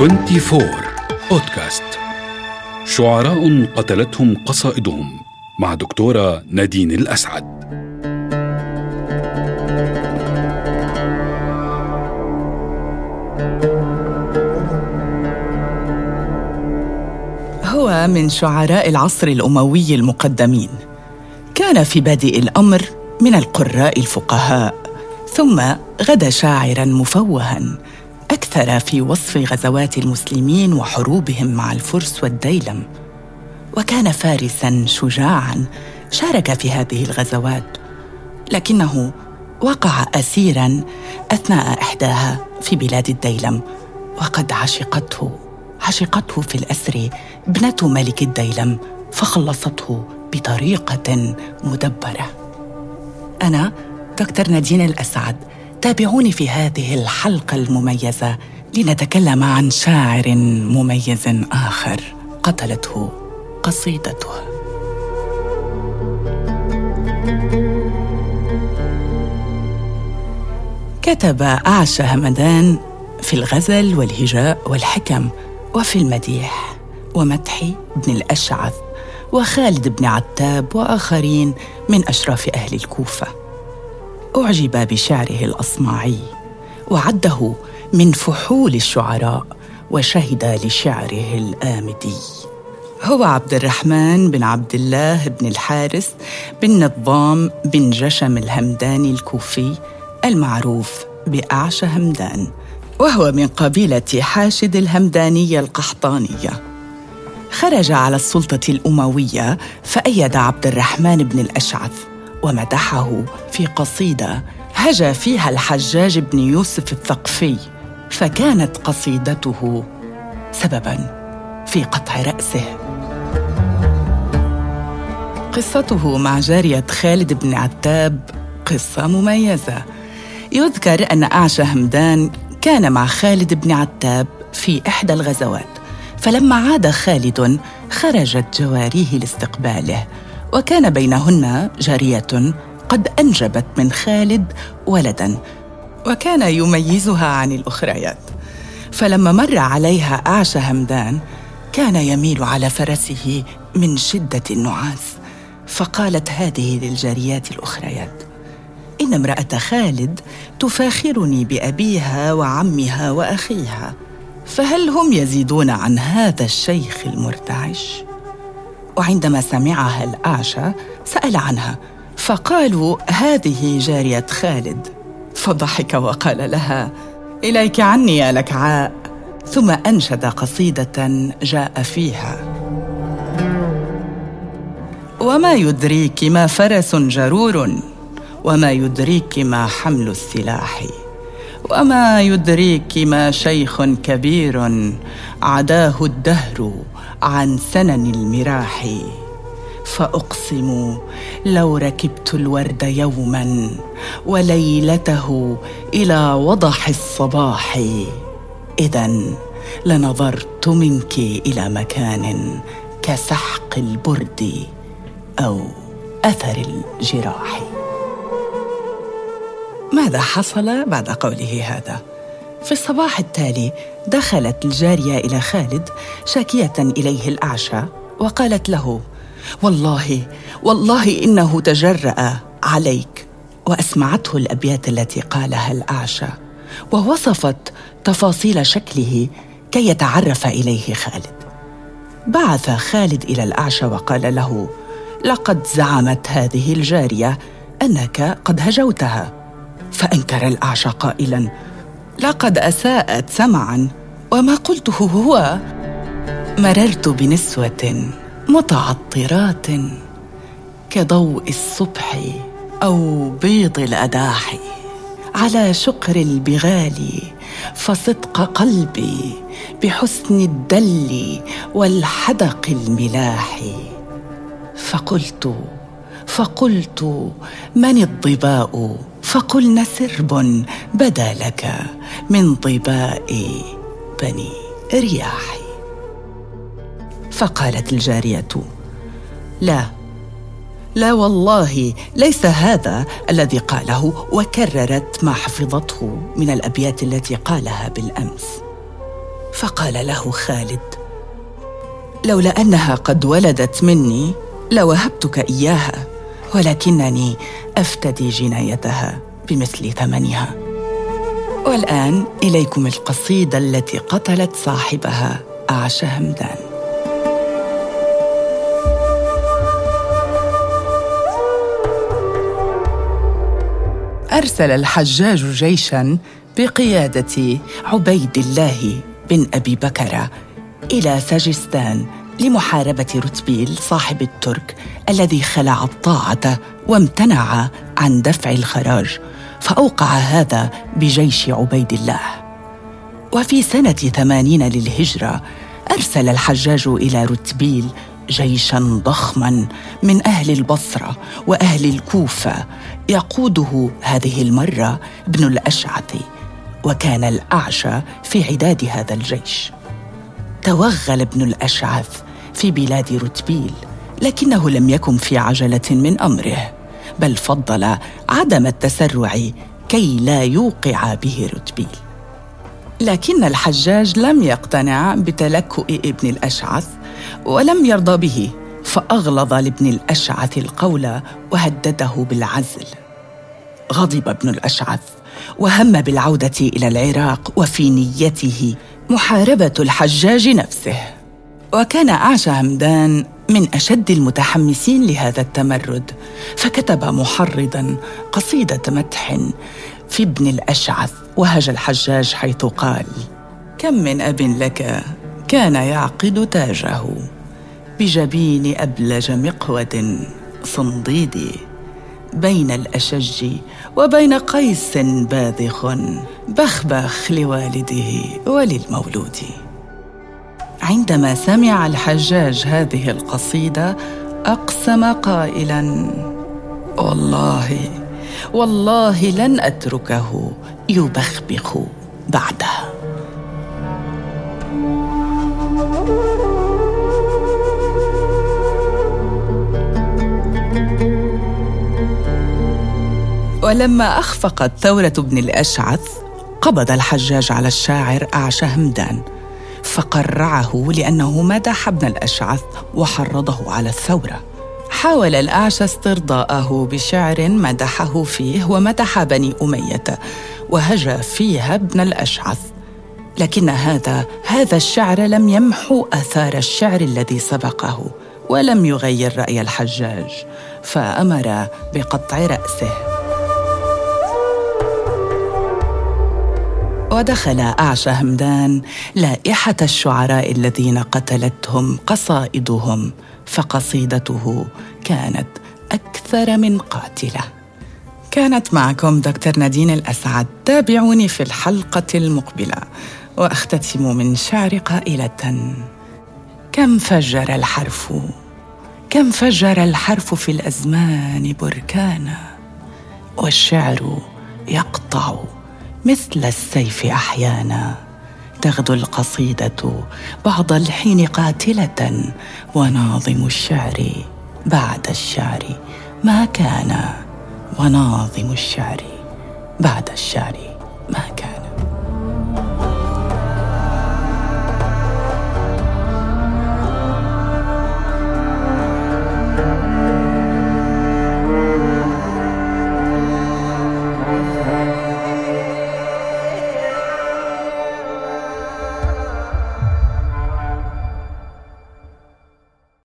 24 بودكاست شعراء قتلتهم قصائدهم مع دكتورة نادين الأسعد. هو من شعراء العصر الأموي المقدمين. كان في بادئ الأمر من القراء الفقهاء ثم غدا شاعراً مفوها. أكثر في وصف غزوات المسلمين وحروبهم مع الفرس والديلم. وكان فارسا شجاعا شارك في هذه الغزوات لكنه وقع اسيرا أثناء إحداها في بلاد الديلم وقد عشقته عشقته في الأسر ابنة ملك الديلم فخلصته بطريقة مدبرة. أنا دكتور نادين الأسعد تابعوني في هذه الحلقة المميزة لنتكلم عن شاعر مميز آخر قتلته قصيدته كتب أعشى همدان في الغزل والهجاء والحكم وفي المديح ومدح بن الأشعث وخالد بن عتاب وآخرين من أشراف أهل الكوفة. أعجب بشعره الأصمعي وعده من فحول الشعراء وشهد لشعره الآمدي. هو عبد الرحمن بن عبد الله بن الحارث بن نظام بن جشم الهمداني الكوفي المعروف بأعشى همدان وهو من قبيلة حاشد الهمدانية القحطانية. خرج على السلطة الأموية فأيد عبد الرحمن بن الأشعث ومدحه في قصيدة هجا فيها الحجاج بن يوسف الثقفي فكانت قصيدته سبباً في قطع رأسه. قصته مع جارية خالد بن عتاب قصة مميزة. يذكر أن أعشى همدان كان مع خالد بن عتاب في إحدى الغزوات فلما عاد خالد خرجت جواريه لاستقباله. وكان بينهن جارية قد أنجبت من خالد ولدا وكان يميزها عن الأخريات. فلما مر عليها أعشى همدان كان يميل على فرسه من شدة النعاس. فقالت هذه للجاريات الأخريات إن امرأة خالد تفاخرني بأبيها وعمها وأخيها فهل هم يزيدون عن هذا الشيخ المرتعش؟ وعندما سمعها الاعشى سأل عنها فقالوا هذه جارية خالد. فضحك وقال لها إليك عني يا لكعاء. ثم أنشد قصيدة جاء فيها وما يدريك ما فرس جرور وما يدريك ما حمل السلاح. وما يدريك ما شيخ كبير عداه الدهر عن سنن المراح. فأقسم لو ركبت الورد يوما وليلته إلى وضح الصباح. اذا لنظرت منك إلى مكان كسحق البرد أو أثر الجراح. ماذا حصل بعد قوله هذا؟ في الصباح التالي دخلت الجارية إلى خالد شاكية إليه الأعشى وقالت له والله والله إنه تجرأ عليك. وأسمعته الأبيات التي قالها الأعشى ووصفت تفاصيل شكله كي يتعرف إليه خالد. بعث خالد إلى الأعشى وقال له لقد زعمت هذه الجارية أنك قد هجوتها. فأنكر الاعشى قائلا لقد أساءت سمعا وما قلته هو مررت بنسوة متعطرات كضوء الصبح أو بيض الاداحي على شقر البغال فصدق قلبي بحسن الدل والحدق الملاح. فقلت فقلت من الضباء؟ فقلن سرب بدا لك من ضباء بني رياح. فقالت الجارية لا لا والله ليس هذا الذي قاله وكررت ما حفظته من الأبيات التي قالها بالأمس. فقال له خالد لولا أنها قد ولدت مني لوهبتك إياها. ولكنني أفتدي جنايتها بمثل ثمنها. والآن إليكم القصيدة التي قتلت صاحبها اعشى همدان. أرسل الحجاج جيشا بقيادة عبيد الله بن أبي بكر إلى سجستان لمحاربة رتبيل صاحب الترك الذي خلع الطاعة وامتنع عن دفع الخراج فأوقع هذا بجيش عبيد الله. وفي سنة ثمانين للهجرة أرسل الحجاج إلى رتبيل جيشا ضخما من أهل البصرة وأهل الكوفة يقوده هذه المرة ابن الأشعث وكان الأعشى في عداد هذا الجيش. توغل ابن الأشعث في بلاد رتبيل لكنه لم يكن في عجلة من أمره بل فضل عدم التسرع كي لا يوقع به رتبيل لكن الحجاج لم يقتنع بتلكؤ ابن الأشعث ولم يرضى به فأغلظ لابن الأشعث القول وهدده بالعزل. غضب ابن الأشعث وهم بالعودة إلى العراق وفي نيته محاربة الحجاج نفسه. وكان أعشى همدان من أشد المتحمسين لهذا التمرد فكتب محرضا قصيدة مدح في ابن الأشعث وهج الحجاج حيث قال كم من أب لك كان يعقد تاجه؟ بجبين أبلج مقود صنديد بين الأشج وبين قيس باذخ بخبخ لوالده وللمولود. عندما سمع الحجاج هذه القصيدة أقسم قائلا والله والله لن أتركه يبخبخ بعدها ولما أخفقت ثورة ابن الأشعث قبض الحجاج على الشاعر أعشى همدان. فقرعه لأنه مدح ابن الأشعث وحرضه على الثورة. حاول الاعشى استرضاءه بشعر مدحه فيه ومدح بني أمية وهجى فيها ابن الأشعث. لكن هذا هذا الشعر لم يمحو آثار الشعر الذي سبقه ولم يغير رأي الحجاج فأمر بقطع رأسه. ودخل أعشى همدان لائحة الشعراء الذين قتلتهم قصائدهم فقصيدته كانت أكثر من قاتلة. كانت معكم دكتور نادين الأسعد تابعوني في الحلقة المقبلة وأختتم من شعر قائلة كم فجر الحرف؟ كم فجر الحرف في الأزمان بركانا؟ والشعر يقطع مثل السيف أحيانا تغدو القصيدة بعض الحين قاتلة وناظم الشعر بعد الشعر ما كان وناظم الشعر بعد الشعر